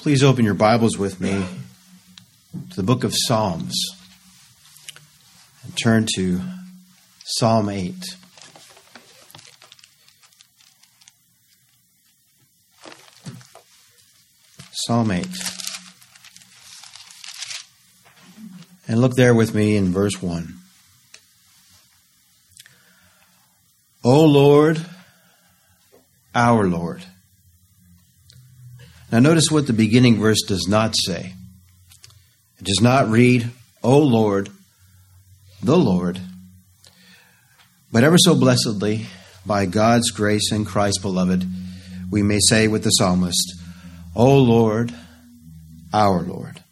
Please open your Bibles with me to the book of Psalms and turn to Psalm 8. Psalm 8. And look there with me in verse 1. O Lord, our Lord. Now, notice what the beginning verse does not say. It does not read, O Lord, the Lord, but ever so blessedly, by God's grace and Christ, beloved, we may say with the psalmist, O Lord, our Lord.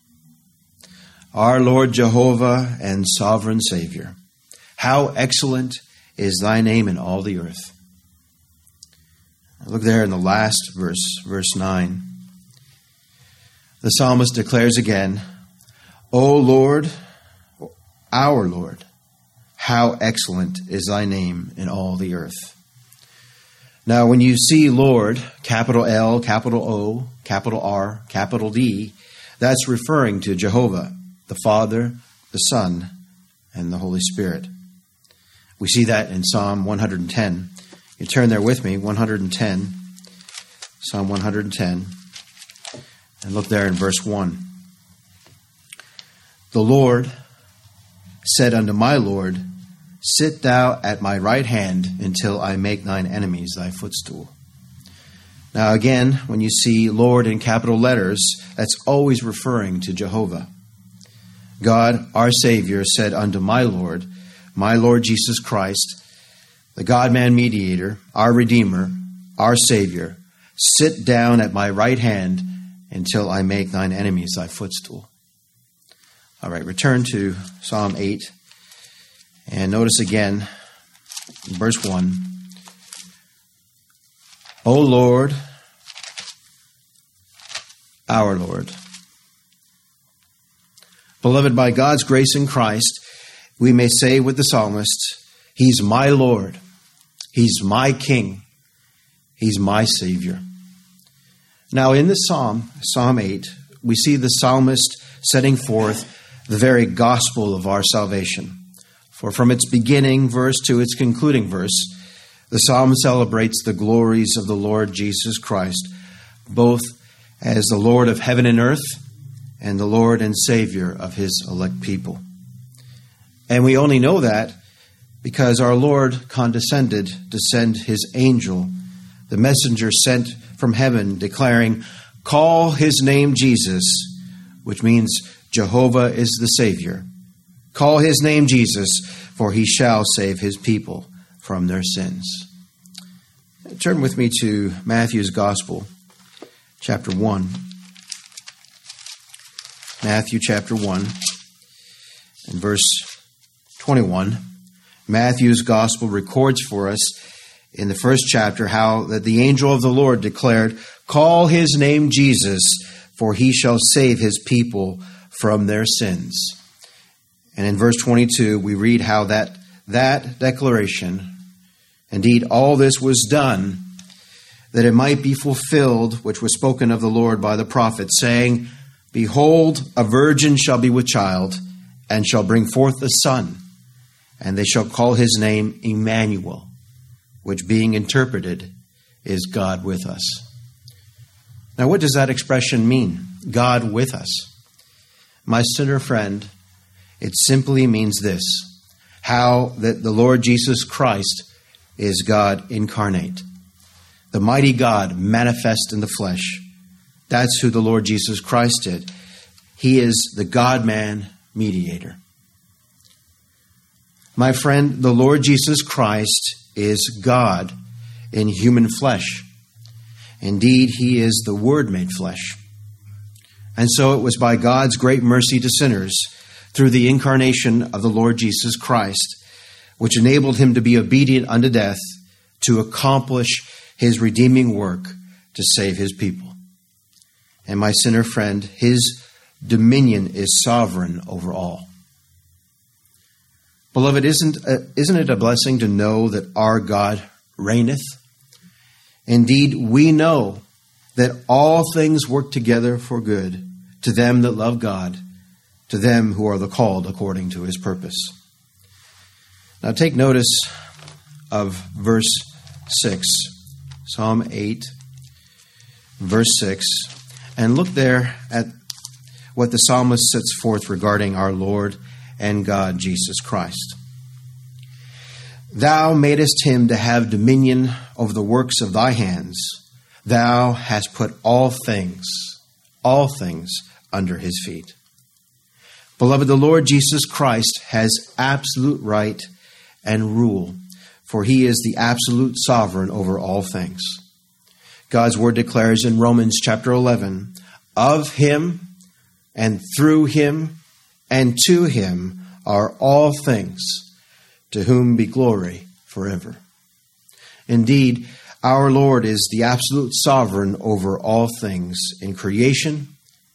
Our Lord Jehovah and sovereign Savior, how excellent is thy name in all the earth. Look there in the last verse, verse 9. The psalmist declares again, O Lord, our Lord, how excellent is thy name in all the earth. Now, when you see Lord, capital L, capital O, capital R, capital D, that's referring to Jehovah, the Father, the Son, and the Holy Spirit. We see that in Psalm 110. You turn there with me, 110, Psalm 110, and look there in verse 1. The Lord said unto my Lord, Sit thou at my right hand until I make thine enemies thy footstool. Now, again, when you see Lord in capital letters, that's always referring to Jehovah. God, our Savior, said unto my Lord, my Lord Jesus Christ, the God man mediator, our Redeemer, our Savior, sit down at my right hand until I make thine enemies thy footstool. All right, return to Psalm 8 and notice again, verse 1. O Lord, our Lord. Beloved, by God's grace in Christ, we may say with the psalmist, He's my Lord, He's my King, He's my Savior. Now, in this psalm, Psalm 8, we see the psalmist setting forth the very gospel of our salvation. For from its beginning verse to its concluding verse, the psalm celebrates the glories of the Lord Jesus Christ, both as the Lord of heaven and earth and the Lord and Savior of his elect people. And we only know that because our Lord condescended to send his angel, the messenger sent from heaven, declaring, Call his name Jesus, which means Jehovah is the Savior. Call his name Jesus, for he shall save his people from their sins. Turn with me to Matthew's Gospel, chapter 1. Matthew chapter 1 and verse 21. Matthew's Gospel records for us in the first chapter how that the angel of the Lord declared, Call his name Jesus, for he shall save his people from their sins. And in verse 22, we read how that, that declaration, indeed, all this was done that it might be fulfilled, which was spoken of the Lord by the prophet, saying, Behold, a virgin shall be with child, and shall bring forth a son, and they shall call his name Emmanuel, which being interpreted is God with us. Now, what does that expression mean? God with us. My sinner friend, it simply means this how that the Lord Jesus Christ is God incarnate, the mighty God manifest in the flesh. That's who the Lord Jesus Christ did. He is the God man mediator. My friend, the Lord Jesus Christ is God in human flesh. Indeed, he is the Word made flesh. And so it was by God's great mercy to sinners through the incarnation of the Lord Jesus Christ, which enabled him to be obedient unto death to accomplish his redeeming work to save his people. And my sinner friend, his dominion is sovereign over all. Beloved, isn't, uh, isn't it a blessing to know that our God reigneth? Indeed, we know that all things work together for good to them that love God, to them who are the called according to his purpose. Now take notice of verse 6, Psalm 8, verse 6, and look there at what the psalmist sets forth regarding our Lord and God, Jesus Christ. Thou madest him to have dominion over the works of thy hands. Thou hast put all things, all things under his feet. Beloved, the Lord Jesus Christ has absolute right and rule, for he is the absolute sovereign over all things. God's word declares in Romans chapter 11 of him and through him and to him are all things, to whom be glory forever. Indeed, our Lord is the absolute sovereign over all things in creation,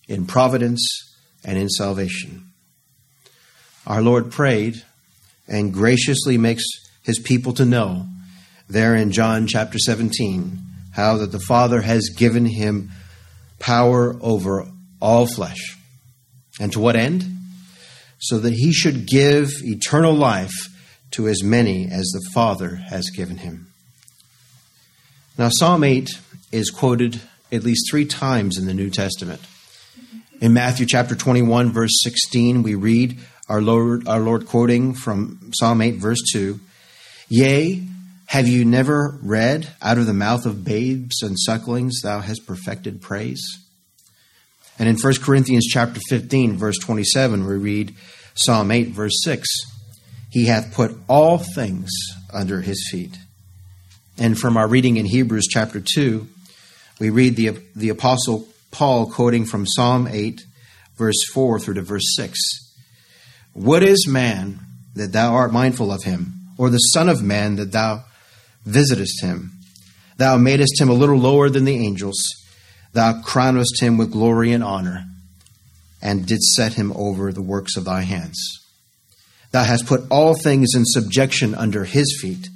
in providence, and in salvation. Our Lord prayed and graciously makes his people to know there in John chapter 17 how that the Father has given him power over all flesh. And to what end? So that he should give eternal life to as many as the Father has given him. Now, Psalm 8 is quoted at least three times in the New Testament. In Matthew chapter 21, verse 16, we read our Lord, our Lord quoting from Psalm 8, verse 2 Yea, have you never read, out of the mouth of babes and sucklings thou hast perfected praise? And in 1 Corinthians chapter 15, verse 27, we read Psalm 8, verse 6 He hath put all things under his feet. And from our reading in Hebrews chapter 2, we read the, the Apostle Paul quoting from Psalm 8, verse 4 through to verse 6. What is man that thou art mindful of him, or the Son of Man that thou visitest him? Thou madest him a little lower than the angels, thou crownest him with glory and honor, and didst set him over the works of thy hands. Thou hast put all things in subjection under his feet,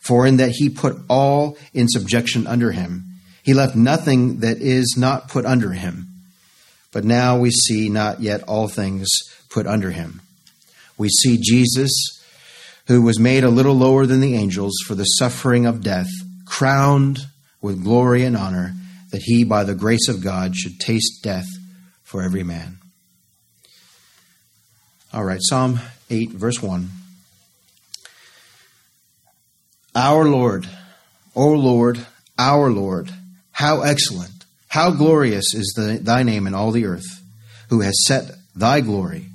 for in that he put all in subjection under him, he left nothing that is not put under him. But now we see not yet all things put under him. We see Jesus, who was made a little lower than the angels for the suffering of death, crowned with glory and honor, that he, by the grace of God, should taste death for every man. All right, Psalm 8, verse 1. Our Lord, O Lord, our Lord, how excellent, how glorious is the, thy name in all the earth, who has set thy glory,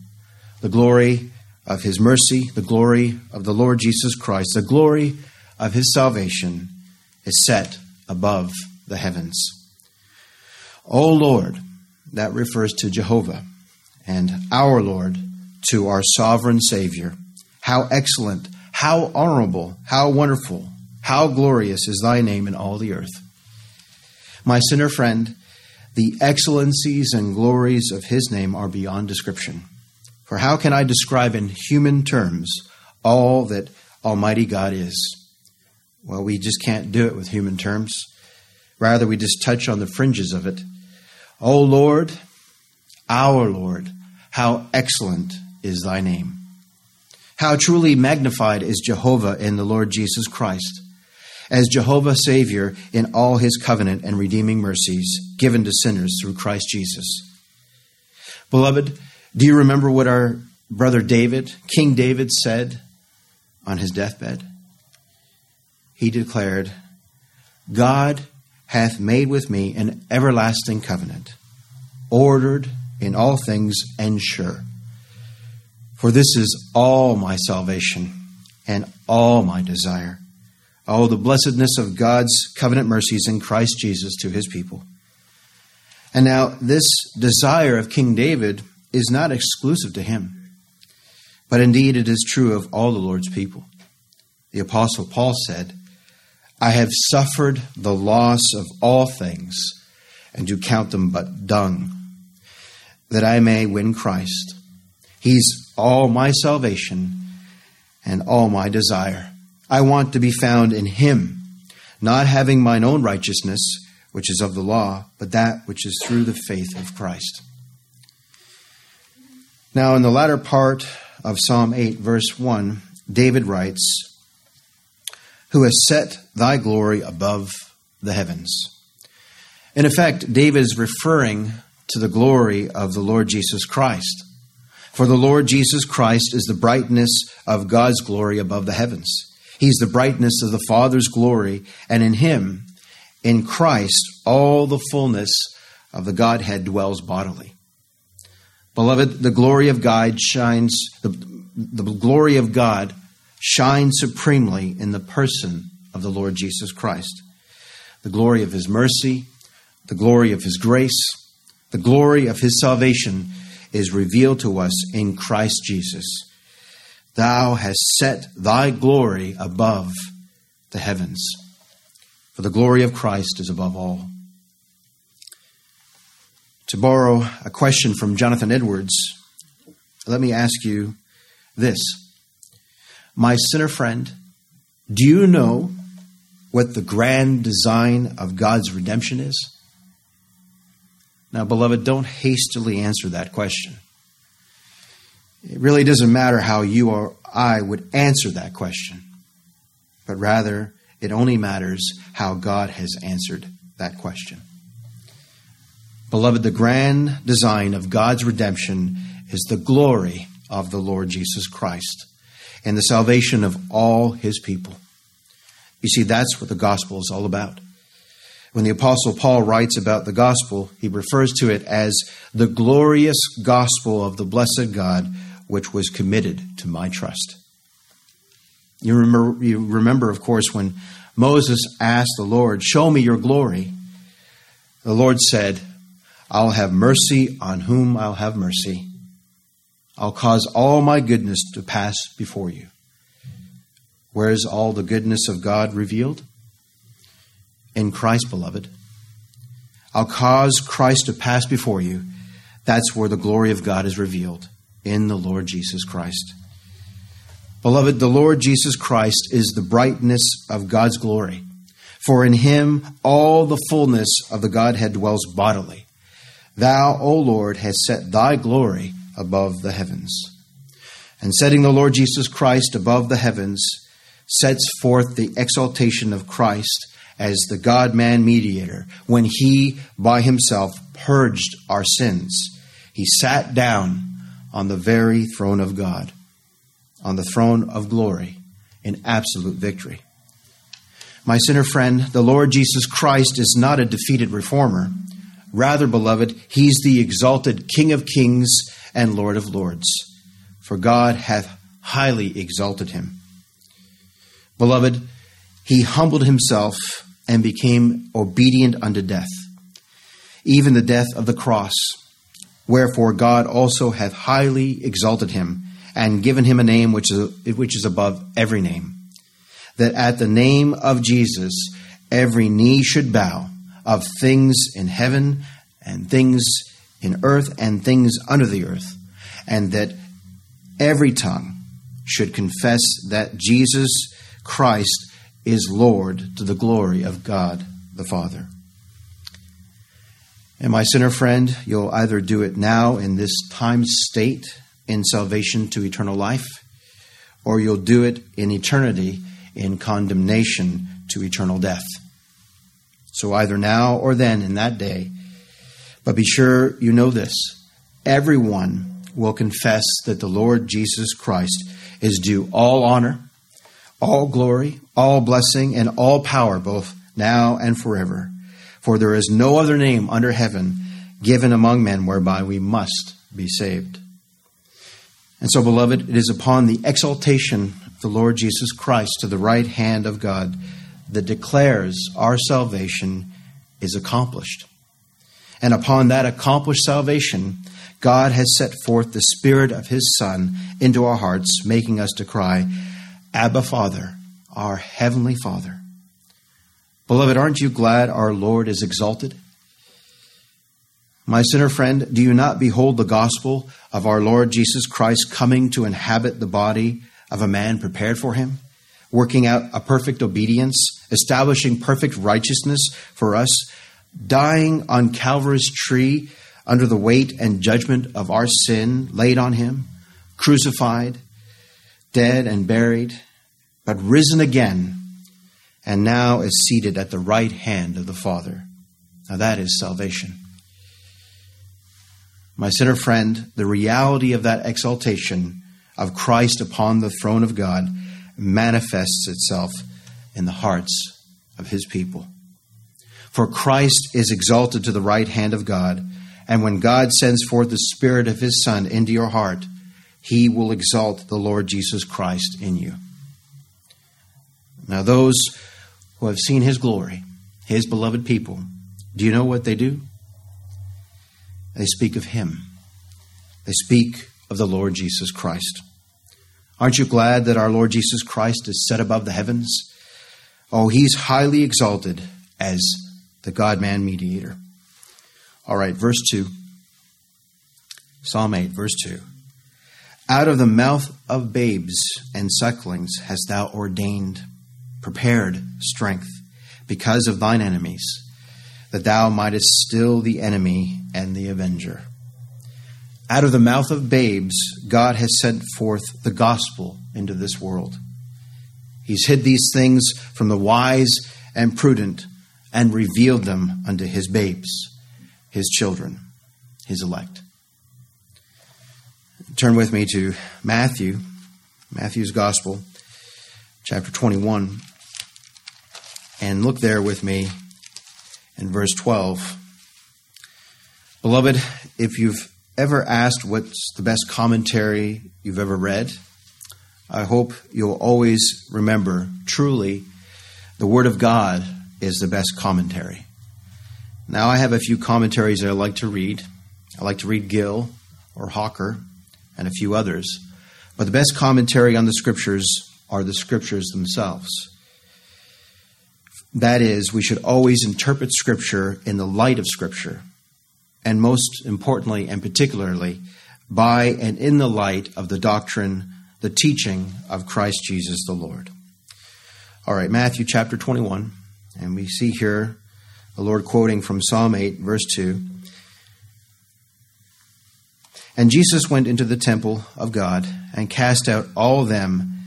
the glory of his mercy, the glory of the Lord Jesus Christ, the glory of his salvation is set above the heavens. O Lord, that refers to Jehovah, and our Lord to our sovereign Savior. How excellent, how honorable, how wonderful, how glorious is thy name in all the earth. My sinner friend, the excellencies and glories of his name are beyond description. For how can I describe in human terms all that Almighty God is? Well, we just can't do it with human terms. Rather, we just touch on the fringes of it. O Lord, our Lord, how excellent is thy name. How truly magnified is Jehovah in the Lord Jesus Christ as Jehovah Savior in all his covenant and redeeming mercies given to sinners through Christ Jesus. Beloved, do you remember what our brother David, King David, said on his deathbed? He declared, God hath made with me an everlasting covenant, ordered in all things and sure. For this is all my salvation and all my desire Oh, the blessedness of God's covenant mercies in Christ Jesus to his people. And now, this desire of King David is not exclusive to him, but indeed it is true of all the Lord's people. The Apostle Paul said, I have suffered the loss of all things and do count them but dung, that I may win Christ. He's all my salvation and all my desire. I want to be found in Him, not having mine own righteousness, which is of the law, but that which is through the faith of Christ. Now, in the latter part of Psalm 8, verse 1, David writes, Who has set thy glory above the heavens. In effect, David is referring to the glory of the Lord Jesus Christ. For the Lord Jesus Christ is the brightness of God's glory above the heavens. He's the brightness of the Father's glory, and in him, in Christ, all the fullness of the Godhead dwells bodily. Beloved, the glory of God shines, the, the glory of God shines supremely in the person of the Lord Jesus Christ. The glory of his mercy, the glory of his grace, the glory of his salvation is revealed to us in Christ Jesus. Thou hast set thy glory above the heavens, for the glory of Christ is above all. To borrow a question from Jonathan Edwards, let me ask you this. My sinner friend, do you know what the grand design of God's redemption is? Now, beloved, don't hastily answer that question. It really doesn't matter how you or I would answer that question, but rather it only matters how God has answered that question. Beloved, the grand design of God's redemption is the glory of the Lord Jesus Christ and the salvation of all his people. You see, that's what the gospel is all about. When the Apostle Paul writes about the gospel, he refers to it as the glorious gospel of the blessed God, which was committed to my trust. You remember, you remember, of course, when Moses asked the Lord, Show me your glory. The Lord said, I'll have mercy on whom I'll have mercy. I'll cause all my goodness to pass before you. Where is all the goodness of God revealed? In Christ, beloved. I'll cause Christ to pass before you. That's where the glory of God is revealed in the Lord Jesus Christ. Beloved, the Lord Jesus Christ is the brightness of God's glory. For in him all the fullness of the Godhead dwells bodily. Thou, O Lord, hast set thy glory above the heavens. And setting the Lord Jesus Christ above the heavens sets forth the exaltation of Christ as the God man mediator when he by himself purged our sins. He sat down on the very throne of God, on the throne of glory in absolute victory. My sinner friend, the Lord Jesus Christ is not a defeated reformer. Rather, beloved, he's the exalted King of kings and Lord of lords. For God hath highly exalted him. Beloved, he humbled himself and became obedient unto death, even the death of the cross. Wherefore God also hath highly exalted him and given him a name which is, which is above every name, that at the name of Jesus every knee should bow of things in heaven and things in earth and things under the earth, and that every tongue should confess that Jesus Christ is Lord to the glory of God the Father. And my sinner friend, you'll either do it now in this time state in salvation to eternal life, or you'll do it in eternity in condemnation to eternal death. So either now or then in that day. But be sure you know this everyone will confess that the Lord Jesus Christ is due all honor, all glory, all blessing, and all power, both now and forever. For there is no other name under heaven given among men whereby we must be saved. And so, beloved, it is upon the exaltation of the Lord Jesus Christ to the right hand of God that declares our salvation is accomplished. And upon that accomplished salvation, God has set forth the Spirit of His Son into our hearts, making us to cry, Abba, Father, our Heavenly Father. Beloved, aren't you glad our Lord is exalted? My sinner friend, do you not behold the gospel of our Lord Jesus Christ coming to inhabit the body of a man prepared for him? working out a perfect obedience, establishing perfect righteousness for us dying on Calvary's tree under the weight and judgment of our sin laid on him, crucified, dead and buried, but risen again, and now is seated at the right hand of the Father. Now that is salvation. My sinner friend, the reality of that exaltation of Christ upon the throne of God manifests itself in the hearts of his people. For Christ is exalted to the right hand of God, and when God sends forth the Spirit of his Son into your heart, he will exalt the Lord Jesus Christ in you. Now, those who have seen his glory, his beloved people, do you know what they do? They speak of him. They speak of the Lord Jesus Christ. Aren't you glad that our Lord Jesus Christ is set above the heavens? Oh, he's highly exalted as the God man mediator. All right, verse 2. Psalm 8, verse 2. Out of the mouth of babes and sucklings hast thou ordained, prepared strength because of thine enemies, that thou mightest still the enemy and the avenger. Out of the mouth of babes, God has sent forth the gospel into this world. He's hid these things from the wise and prudent and revealed them unto his babes, his children, his elect. Turn with me to Matthew, Matthew's Gospel, chapter 21, and look there with me in verse 12. Beloved, if you've ever asked what's the best commentary you've ever read, I hope you'll always remember truly the Word of God is the best commentary. Now, I have a few commentaries that I like to read. I like to read Gill or Hawker and a few others. But the best commentary on the Scriptures are the Scriptures themselves. That is, we should always interpret Scripture in the light of Scripture, and most importantly and particularly, by and in the light of the doctrine, the teaching of Christ Jesus the Lord. All right, Matthew chapter 21, and we see here the Lord quoting from Psalm 8, verse 2. And Jesus went into the temple of God and cast out all them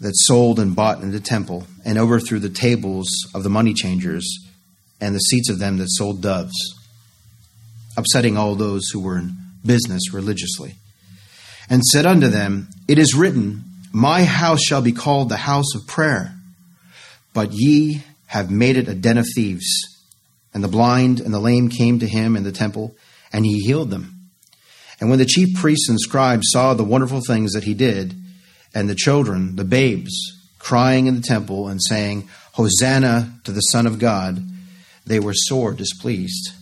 that sold and bought in the temple, and overthrew the tables of the money changers and the seats of them that sold doves, upsetting all those who were in business religiously. And said unto them, It is written, My house shall be called the house of prayer, but ye have made it a den of thieves. And the blind and the lame came to him in the temple, and he healed them. And when the chief priests and scribes saw the wonderful things that he did, and the children, the babes, crying in the temple and saying, Hosanna to the Son of God, they were sore displeased,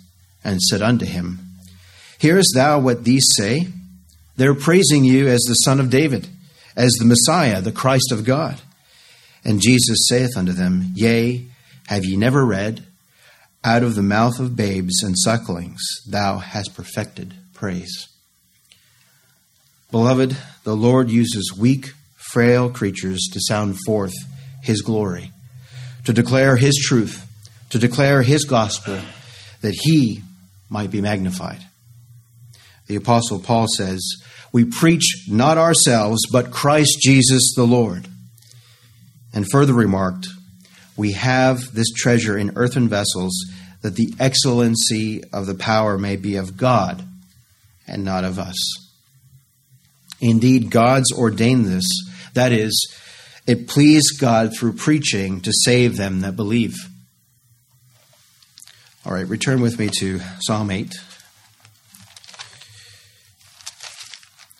and said unto him, Hearest thou what these say? They are praising you as the Son of David, as the Messiah, the Christ of God. And Jesus saith unto them, Yea, have ye never read, Out of the mouth of babes and sucklings thou hast perfected praise. Beloved, the Lord uses weak, frail creatures to sound forth His glory, to declare His truth, to declare His gospel, that He might be magnified. The Apostle Paul says, We preach not ourselves, but Christ Jesus the Lord. And further remarked, We have this treasure in earthen vessels, that the excellency of the power may be of God and not of us. Indeed, God's ordained this. That is, it pleased God through preaching to save them that believe. All right, return with me to Psalm 8.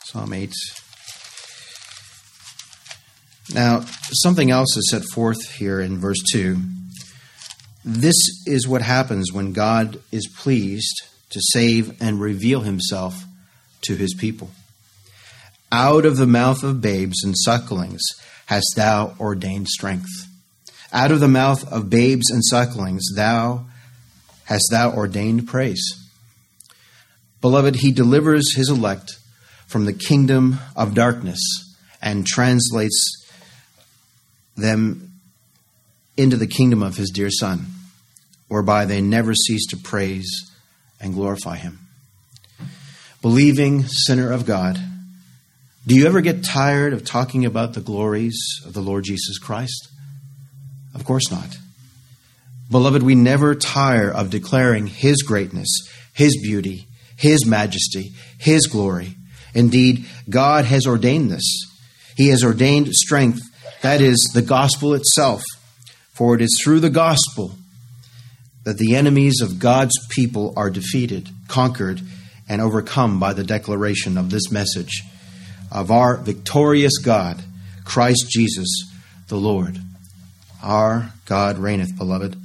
Psalm 8. Now, something else is set forth here in verse 2. This is what happens when God is pleased to save and reveal himself to his people. Out of the mouth of babes and sucklings hast thou ordained strength. Out of the mouth of babes and sucklings thou hast thou ordained praise. Beloved, he delivers his elect from the kingdom of darkness and translates them into the kingdom of his dear Son. whereby they never cease to praise and glorify Him. Believing sinner of God, do you ever get tired of talking about the glories of the Lord Jesus Christ? Of course not. Beloved, we never tire of declaring His greatness, His beauty, His majesty, His glory. Indeed, God has ordained this. He has ordained strength, that is, the gospel itself. For it is through the gospel that the enemies of God's people are defeated, conquered, and overcome by the declaration of this message of our victorious God, Christ Jesus the Lord. Our God reigneth, beloved.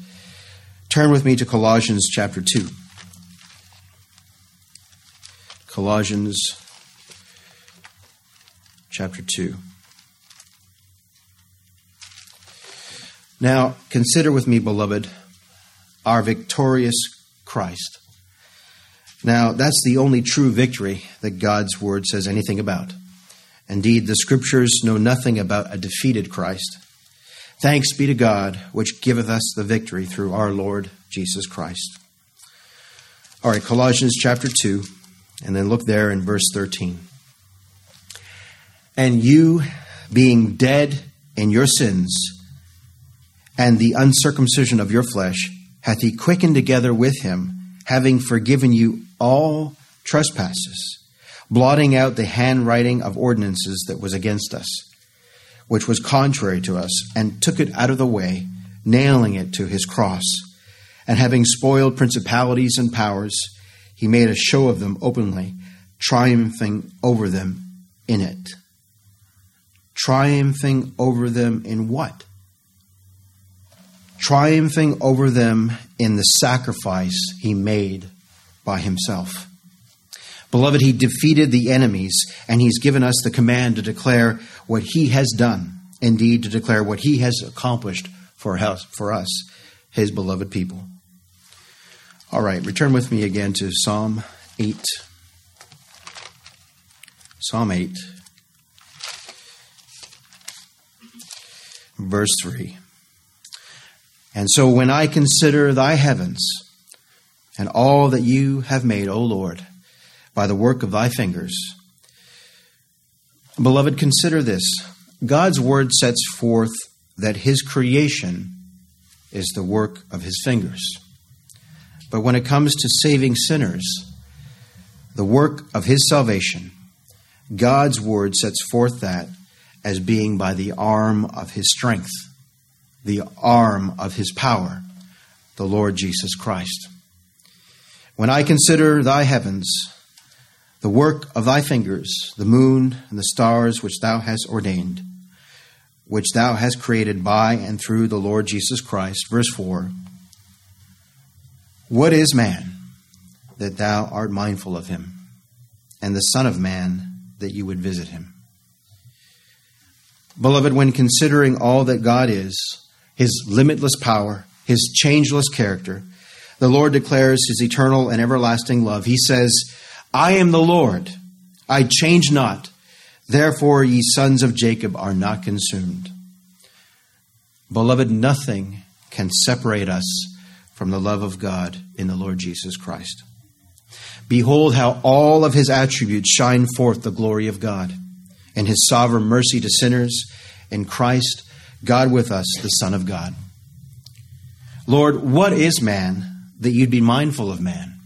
Turn with me to Colossians chapter 2. Colossians chapter 2. Now, consider with me, beloved, our victorious Christ. Now, that's the only true victory that God's word says anything about. Indeed, the scriptures know nothing about a defeated Christ. Thanks be to God, which giveth us the victory through our Lord Jesus Christ. All right, Colossians chapter 2, and then look there in verse 13. And you, being dead in your sins and the uncircumcision of your flesh, hath he quickened together with him, having forgiven you all trespasses, blotting out the handwriting of ordinances that was against us which was contrary to us, and took it out of the way, nailing it to his cross. And having spoiled principalities and powers, he made a show of them openly, triumphing over them in it. Triumphing over them in what? Triumphing over them in the sacrifice he made by himself. Beloved, he defeated the enemies, and he's given us the command to declare what he has done, indeed, to declare what he has accomplished for us, for us his beloved people. All right, return with me again to Psalm 8. Psalm 8, verse 3. And so when I consider thy heavens and all that you have made, O Lord, by the work of thy fingers. Beloved, consider this God's word sets forth that his creation is the work of his fingers. But when it comes to saving sinners, the work of his salvation, God's word sets forth that as being by the arm of his strength, the arm of his power, the Lord Jesus Christ. When I consider thy heavens, the work of thy fingers, the moon and the stars which thou hast ordained, which thou hast created by and through the Lord Jesus Christ. Verse 4 What is man that thou art mindful of him, and the Son of Man that you would visit him? Beloved, when considering all that God is, his limitless power, his changeless character, the Lord declares his eternal and everlasting love. He says, I am the Lord, I change not. Therefore, ye sons of Jacob are not consumed. Beloved, nothing can separate us from the love of God in the Lord Jesus Christ. Behold how all of his attributes shine forth the glory of God and his sovereign mercy to sinners in Christ, God with us, the Son of God. Lord, what is man that you'd be mindful of man?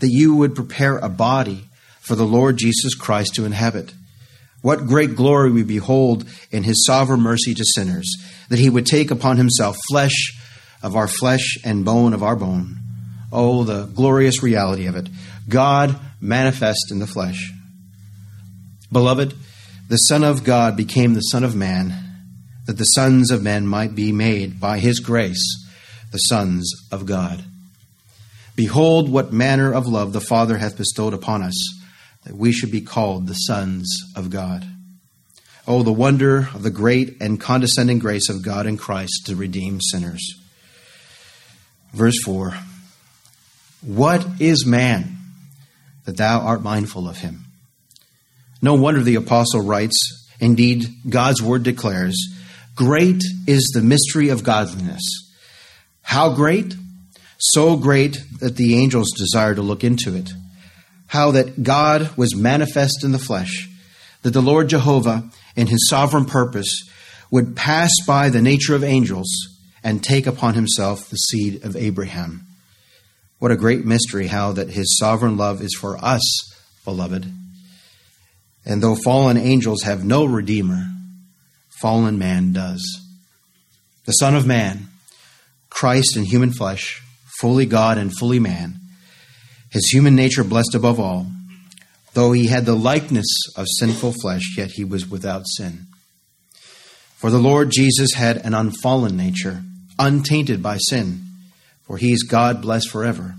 that you would prepare a body for the Lord Jesus Christ to inhabit. What great glory we behold in his sovereign mercy to sinners, that he would take upon himself flesh of our flesh and bone of our bone. Oh, the glorious reality of it. God manifest in the flesh. Beloved, the Son of God became the Son of Man, that the sons of men might be made by his grace the sons of God. Behold, what manner of love the Father hath bestowed upon us, that we should be called the sons of God. Oh, the wonder of the great and condescending grace of God in Christ to redeem sinners. Verse 4 What is man that thou art mindful of him? No wonder the apostle writes, indeed, God's word declares, Great is the mystery of godliness. How great? so great that the angels desire to look into it. How that God was manifest in the flesh, that the Lord Jehovah, in his sovereign purpose, would pass by the nature of angels and take upon himself the seed of Abraham. What a great mystery, how that his sovereign love is for us, beloved. And though fallen angels have no redeemer, fallen man does. The Son of Man, Christ in human flesh, fully God and fully man, his human nature blessed above all, though he had the likeness of sinful flesh, yet he was without sin. For the Lord Jesus had an unfallen nature, untainted by sin, for he is God blessed forever.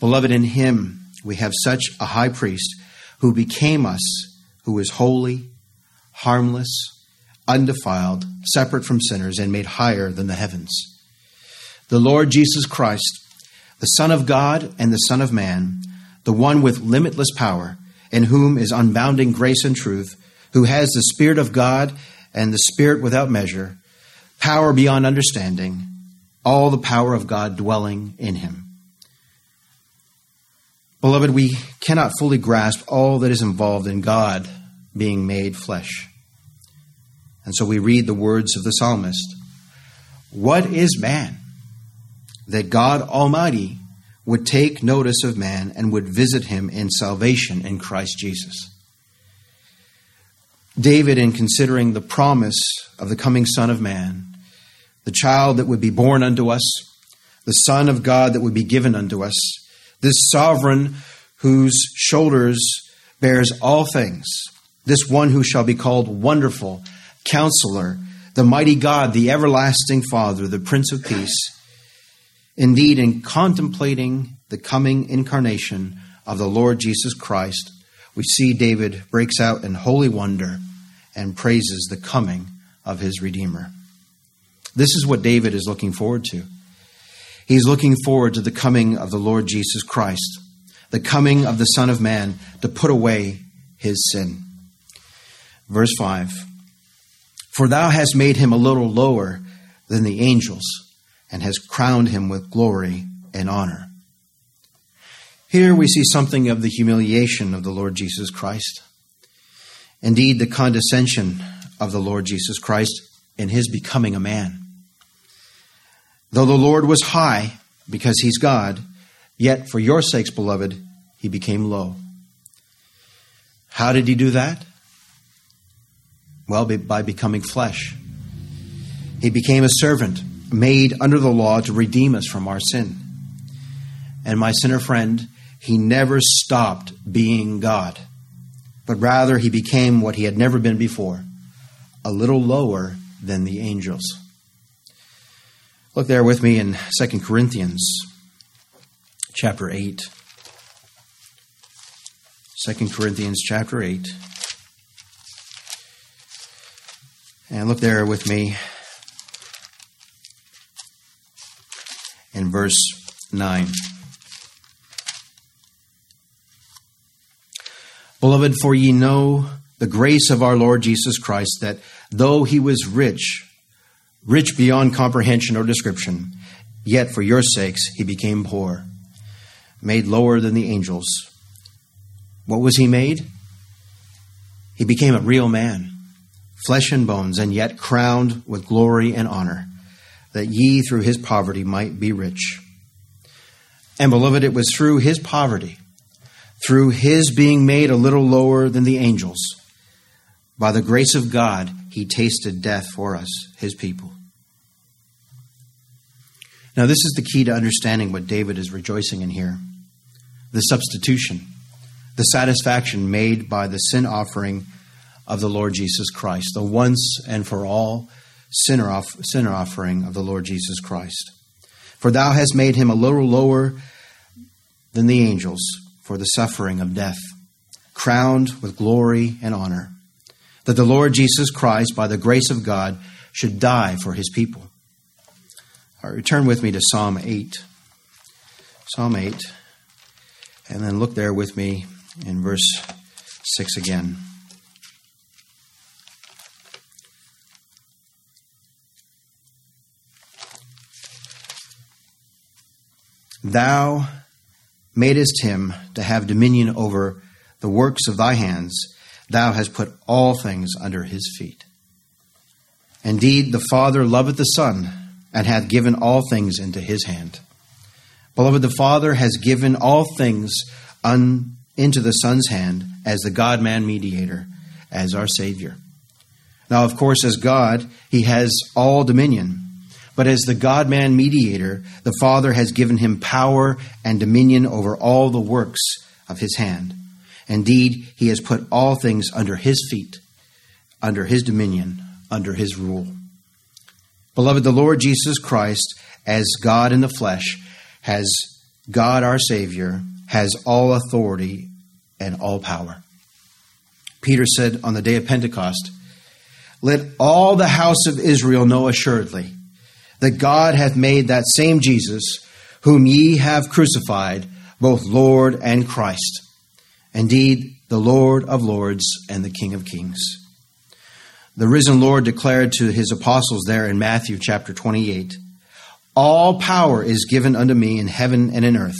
Beloved, in him we have such a high priest who became us, who is holy, harmless, undefiled, separate from sinners, and made higher than the heavens the Lord Jesus Christ, the Son of God and the Son of Man, the one with limitless power, in whom is unbounding grace and truth, who has the Spirit of God and the Spirit without measure, power beyond understanding, all the power of God dwelling in him. Beloved, we cannot fully grasp all that is involved in God being made flesh. And so we read the words of the psalmist What is man? that God Almighty would take notice of man and would visit him in salvation in Christ Jesus. David, in considering the promise of the coming Son of Man, the child that would be born unto us, the Son of God that would be given unto us, this sovereign whose shoulders bears all things, this one who shall be called Wonderful, Counselor, the Mighty God, the Everlasting Father, the Prince of Peace Indeed, in contemplating the coming incarnation of the Lord Jesus Christ, we see David breaks out in holy wonder and praises the coming of his Redeemer. This is what David is looking forward to. He's looking forward to the coming of the Lord Jesus Christ, the coming of the Son of Man to put away his sin. Verse 5 For thou hast made him a little lower than the angels and has crowned him with glory and honor. Here we see something of the humiliation of the Lord Jesus Christ. Indeed, the condescension of the Lord Jesus Christ in his becoming a man. Though the Lord was high because he's God, yet for your sakes, beloved, he became low. How did he do that? Well, by becoming flesh. He became a servant made under the law to redeem us from our sin. And my sinner friend, he never stopped being God, but rather he became what he had never been before a little lower than the angels. Look there with me in 2 Corinthians chapter 8. 2 Corinthians chapter 8. And look there with me in verse 9. Beloved, for ye know the grace of our Lord Jesus Christ, that though he was rich, rich beyond comprehension or description, yet for your sakes he became poor, made lower than the angels. What was he made? He became a real man, flesh and bones, and yet crowned with glory and honor that ye through his poverty might be rich. And beloved, it was through his poverty, through his being made a little lower than the angels, by the grace of God, he tasted death for us, his people. Now, this is the key to understanding what David is rejoicing in here the substitution, the satisfaction made by the sin offering of the Lord Jesus Christ, the once and for all sinner, off, sinner offering of the Lord Jesus Christ. For thou hast made him a little lower than the angels for the suffering of death, crowned with glory and honor, that the Lord Jesus Christ, by the grace of God, should die for his people. All right, return with me to Psalm 8. Psalm 8. And then look there with me in verse 6 again. Thou madest him to have dominion over the works of thy hands. Thou hast put all things under his feet. Indeed, the Father loveth the Son, and hath given all things into his hand. Beloved, the Father has given all things un, into the Son's hand as the God man mediator, as our Savior. Now, of course, as God, he has all dominion. But as the God man mediator, the Father has given him power and dominion over all the works of his hand. Indeed, he has put all things under his feet, under his dominion, under his rule. Beloved, the Lord Jesus Christ, as God in the flesh, has God our Savior, has all authority and all power. Peter said on the day of Pentecost, Let all the house of Israel know assuredly that God hath made that same Jesus, whom ye have crucified, both Lord and Christ. Indeed, the Lord of lords and the King of kings. The risen Lord declared to his apostles there in Matthew chapter 28 All power is given unto me in heaven and in earth.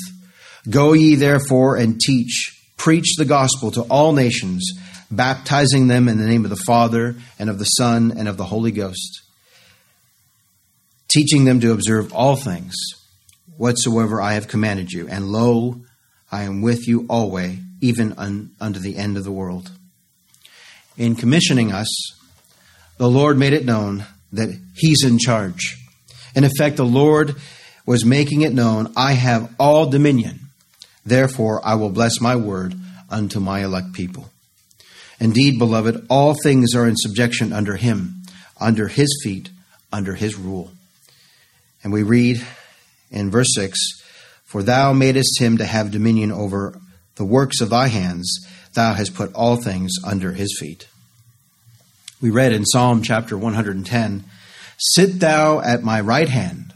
Go ye therefore and teach, preach the gospel to all nations, baptizing them in the name of the Father, and of the Son, and of the Holy Ghost, teaching them to observe all things whatsoever I have commanded you. And lo, I am with you always, even un, unto the end of the world. In commissioning us, the Lord made it known that He's in charge. In effect, the Lord was making it known I have all dominion. Therefore, I will bless my word unto my elect people. Indeed, beloved, all things are in subjection under Him, under His feet, under His rule. And we read in verse 6 For thou madest him to have dominion over the works of thy hands, thou hast put all things under his feet. We read in Psalm chapter 110 Sit thou at my right hand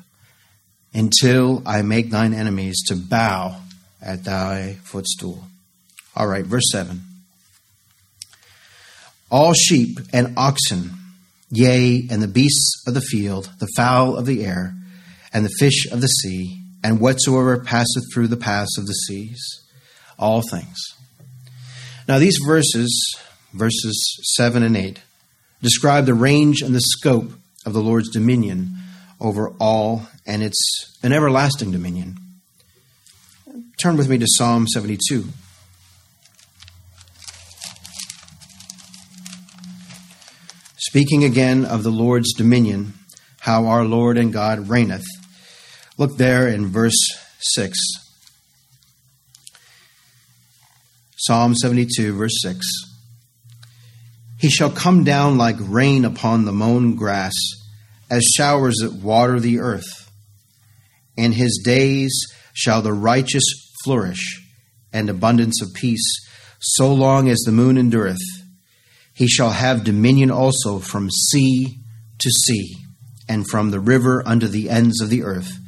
until I make thine enemies to bow at thy footstool. All right, verse 7. All sheep and oxen, yea, and the beasts of the field, the fowl of the air, and the fish of the sea, and whatsoever passeth through the paths of the seas, all things. Now, these verses, verses 7 and 8, describe the range and the scope of the Lord's dominion over all, and it's an everlasting dominion. Turn with me to Psalm 72. Speaking again of the Lord's dominion, how our Lord and God reigneth. Look there in verse 6. Psalm 72, verse 6. He shall come down like rain upon the mown grass, as showers that water the earth. In his days shall the righteous flourish, and abundance of peace, so long as the moon endureth. He shall have dominion also from sea to sea, and from the river unto the ends of the earth.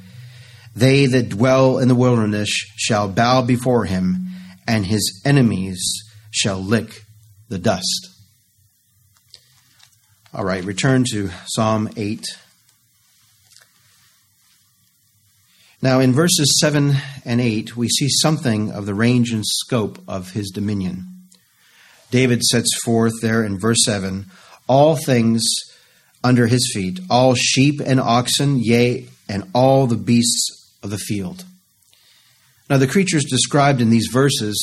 They that dwell in the wilderness shall bow before him, and his enemies shall lick the dust. All right, return to Psalm 8. Now, in verses 7 and 8, we see something of the range and scope of his dominion. David sets forth there in verse 7 all things under his feet, all sheep and oxen, yea, and all the beasts of the field. Now, the creatures described in these verses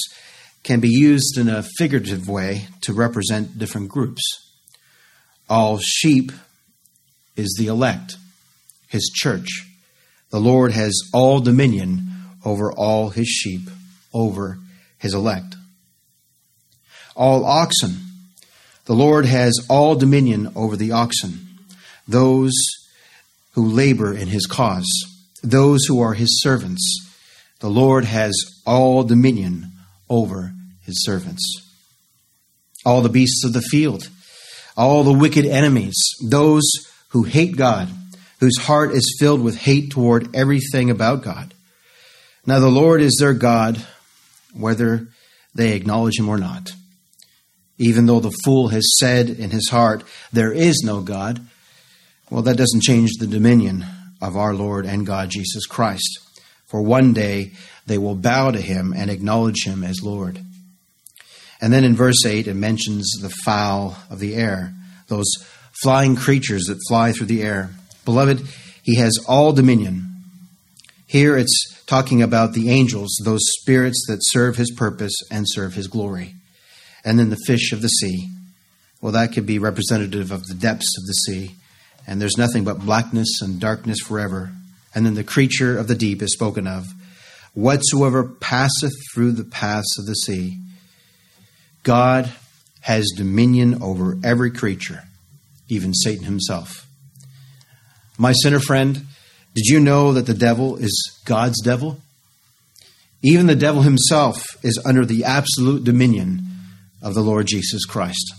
can be used in a figurative way to represent different groups. All sheep is the elect, his church. The Lord has all dominion over all his sheep, over his elect. All oxen, the Lord has all dominion over the oxen, those who labor in his cause those who are his servants. The Lord has all dominion over his servants. All the beasts of the field, all the wicked enemies, those who hate God, whose heart is filled with hate toward everything about God. Now, the Lord is their God, whether they acknowledge him or not. Even though the fool has said in his heart, There is no God, well, that doesn't change the dominion of our Lord and God Jesus Christ. for one day they will bow to him and acknowledge him as Lord. And then in verse 8, it mentions the fowl of the air, those flying creatures that fly through the air. Beloved, he has all dominion. Here it's talking about the angels, those spirits that serve his purpose and serve his glory. And then the fish of the sea. Well, that could be representative of the depths of the sea. And there's nothing but blackness and darkness forever. And then the creature of the deep is spoken of. Whatsoever passeth through the paths of the sea. God has dominion over every creature, even Satan himself. My sinner friend, did you know that the devil is God's devil? Even the devil himself is under the absolute dominion of the Lord Jesus Christ.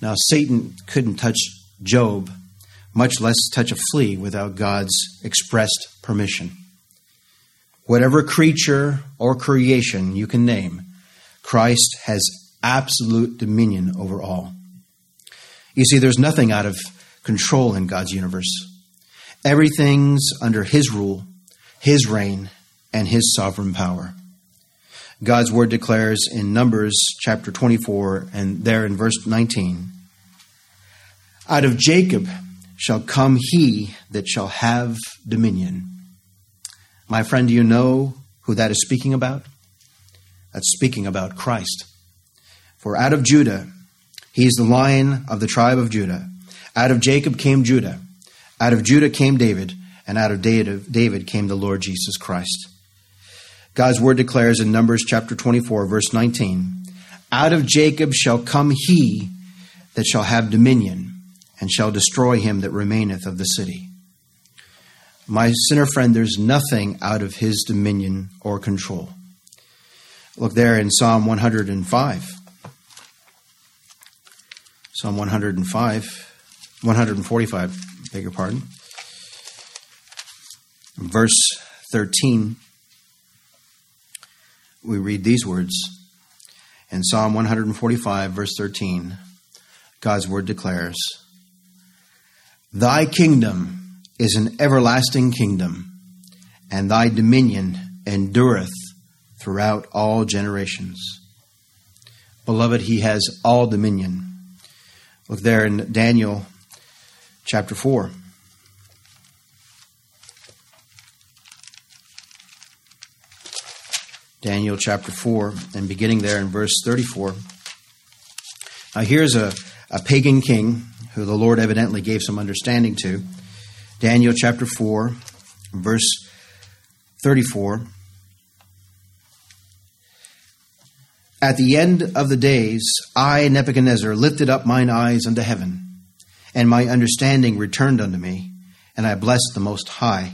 Now, Satan couldn't touch Job, much less touch a flea without God's expressed permission. Whatever creature or creation you can name, Christ has absolute dominion over all. You see, there's nothing out of control in God's universe. Everything's under His rule, His reign, and His sovereign power. God's word declares in Numbers chapter 24 and there in verse 19 Out of Jacob shall come he that shall have dominion. My friend, do you know who that is speaking about? That's speaking about Christ. For out of Judah, he is the lion of the tribe of Judah. Out of Jacob came Judah. Out of Judah came David, and out of David came the Lord Jesus Christ. God's word declares in Numbers chapter 24, verse 19 Out of Jacob shall come he that shall have dominion, and shall destroy him that remaineth of the city. My sinner friend, there's nothing out of his dominion or control. Look there in Psalm 105. Psalm 105, 145 beg your pardon. Verse 13, we read these words. In Psalm 145, verse 13, God's word declares Thy kingdom is an everlasting kingdom, and thy dominion endureth throughout all generations. Beloved, he has all dominion. Look there in Daniel chapter 4. Daniel chapter 4, and beginning there in verse 34. Now, here's a, a pagan king who the Lord evidently gave some understanding to. Daniel chapter 4, verse 34. At the end of the days, I, Nebuchadnezzar, lifted up mine eyes unto heaven and my understanding returned unto me, and I blessed the Most High,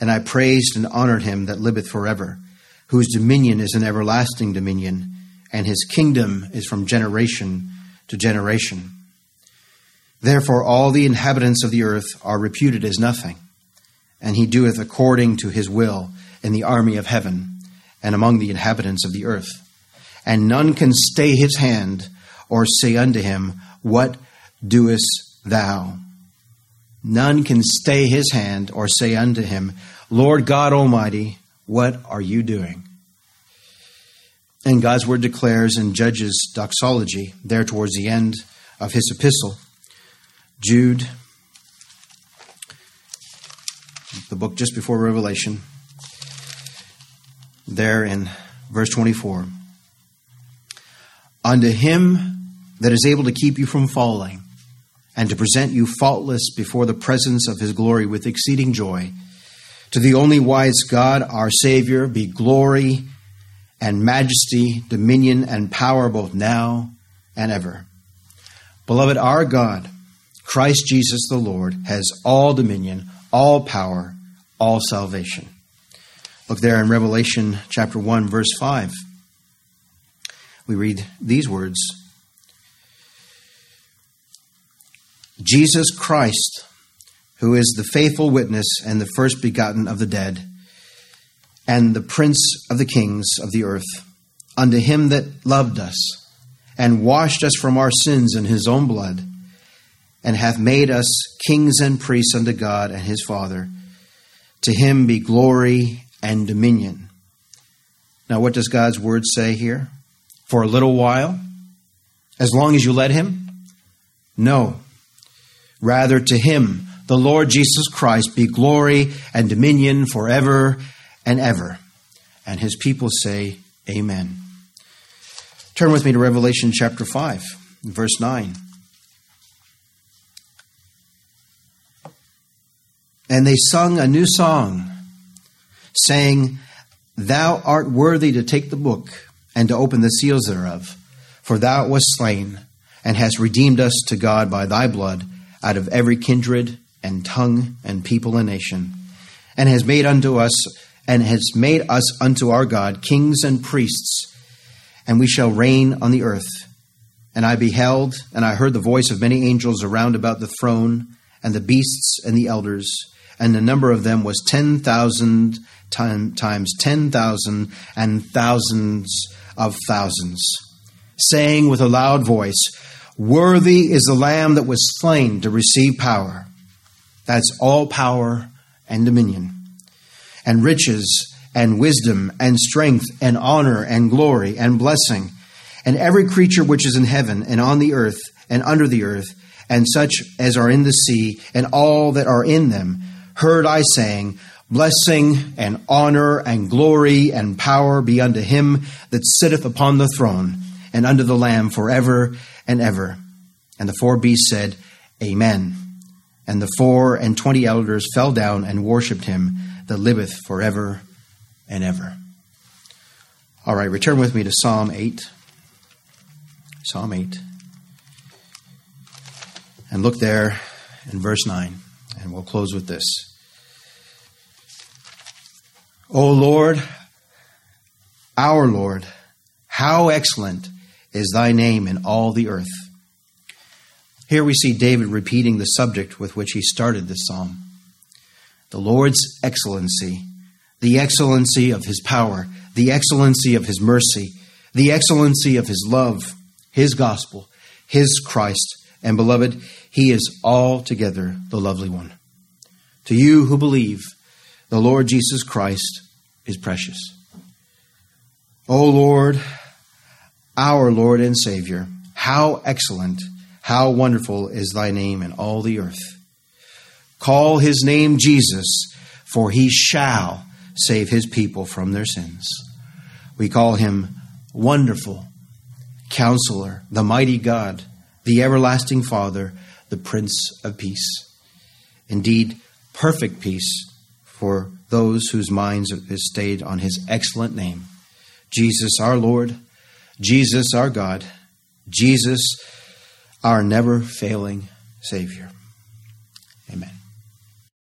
and I praised and honored him that liveth forever, whose dominion is an everlasting dominion, and his kingdom is from generation to generation. Therefore, all the inhabitants of the earth are reputed as nothing, and he doeth according to his will in the army of heaven and among the inhabitants of the earth. And none can stay his hand or say unto him, What doest thou. None can stay his hand or say unto him, Lord God Almighty, what are you doing? And God's word declares in Jude's doxology, there towards the end of his epistle, Jude, the book just before Revelation, there in verse 24. Unto him that is able to keep you from falling and to present you faultless before the presence of his glory with exceeding joy. To the only wise God, our Savior, be glory and majesty, dominion and power both now and ever. Beloved, our God, Christ Jesus the Lord, has all dominion, all power, all salvation. Look there in Revelation chapter 1, verse 5. We read these words Jesus Christ, who is the faithful witness and the first begotten of the dead, and the prince of the kings of the earth, unto him that loved us, and washed us from our sins in his own blood, and hath made us kings and priests unto God and his Father. To him be glory and dominion. Now, what does God's word say here? For a little while? As long as you let him? No. Rather, to him, the Lord Jesus Christ, be glory and dominion forever and ever. And his people say, Amen. Turn with me to Revelation chapter 5, verse 9. And they sung a new song, saying, Thou art worthy to take the book and to open the seals thereof, for thou wast slain, and hast redeemed us to God by thy blood out of every kindred and tongue and people and nation, and has made unto us and has made us unto our God kings and priests, and we shall reign on the earth. And I beheld, and I heard the voice of many angels around about the throne, and the beasts and the elders, and the number of them was ten thousand times ten thousand and thousands of thousands, saying with a loud voice, Worthy is the Lamb that was slain to receive power. That's all power and dominion, and riches, and wisdom, and strength, and honor, and glory, and blessing. And every creature which is in heaven, and on the earth, and under the earth, and such as are in the sea, and all that are in them, heard I saying, Blessing and honor and glory and power be unto him that sitteth upon the throne and unto the Lamb forever and ever. And the four beasts said, Amen. And the four and twenty elders fell down and worshipped him that liveth forever and ever. All right, return with me to Psalm 8. Psalm 8. And look there in verse 9. And we'll close with this. O Lord, our Lord, how excellent is thy name in all the earth. Here we see David repeating the subject with which he started this psalm the Lord's excellency, the excellency of his power, the excellency of his mercy, the excellency of his love, his gospel, his Christ. And beloved, he is altogether the lovely one. To you who believe, the Lord Jesus Christ is precious. O Lord, our Lord and Savior, how excellent, how wonderful is thy name in all the earth. Call his name Jesus, for he shall save his people from their sins. We call him Wonderful, Counselor, the Mighty God, the Everlasting Father, the Prince of Peace. Indeed, perfect peace for those whose minds is stayed on his excellent name. Jesus our Lord, Jesus our God, Jesus our never failing Savior.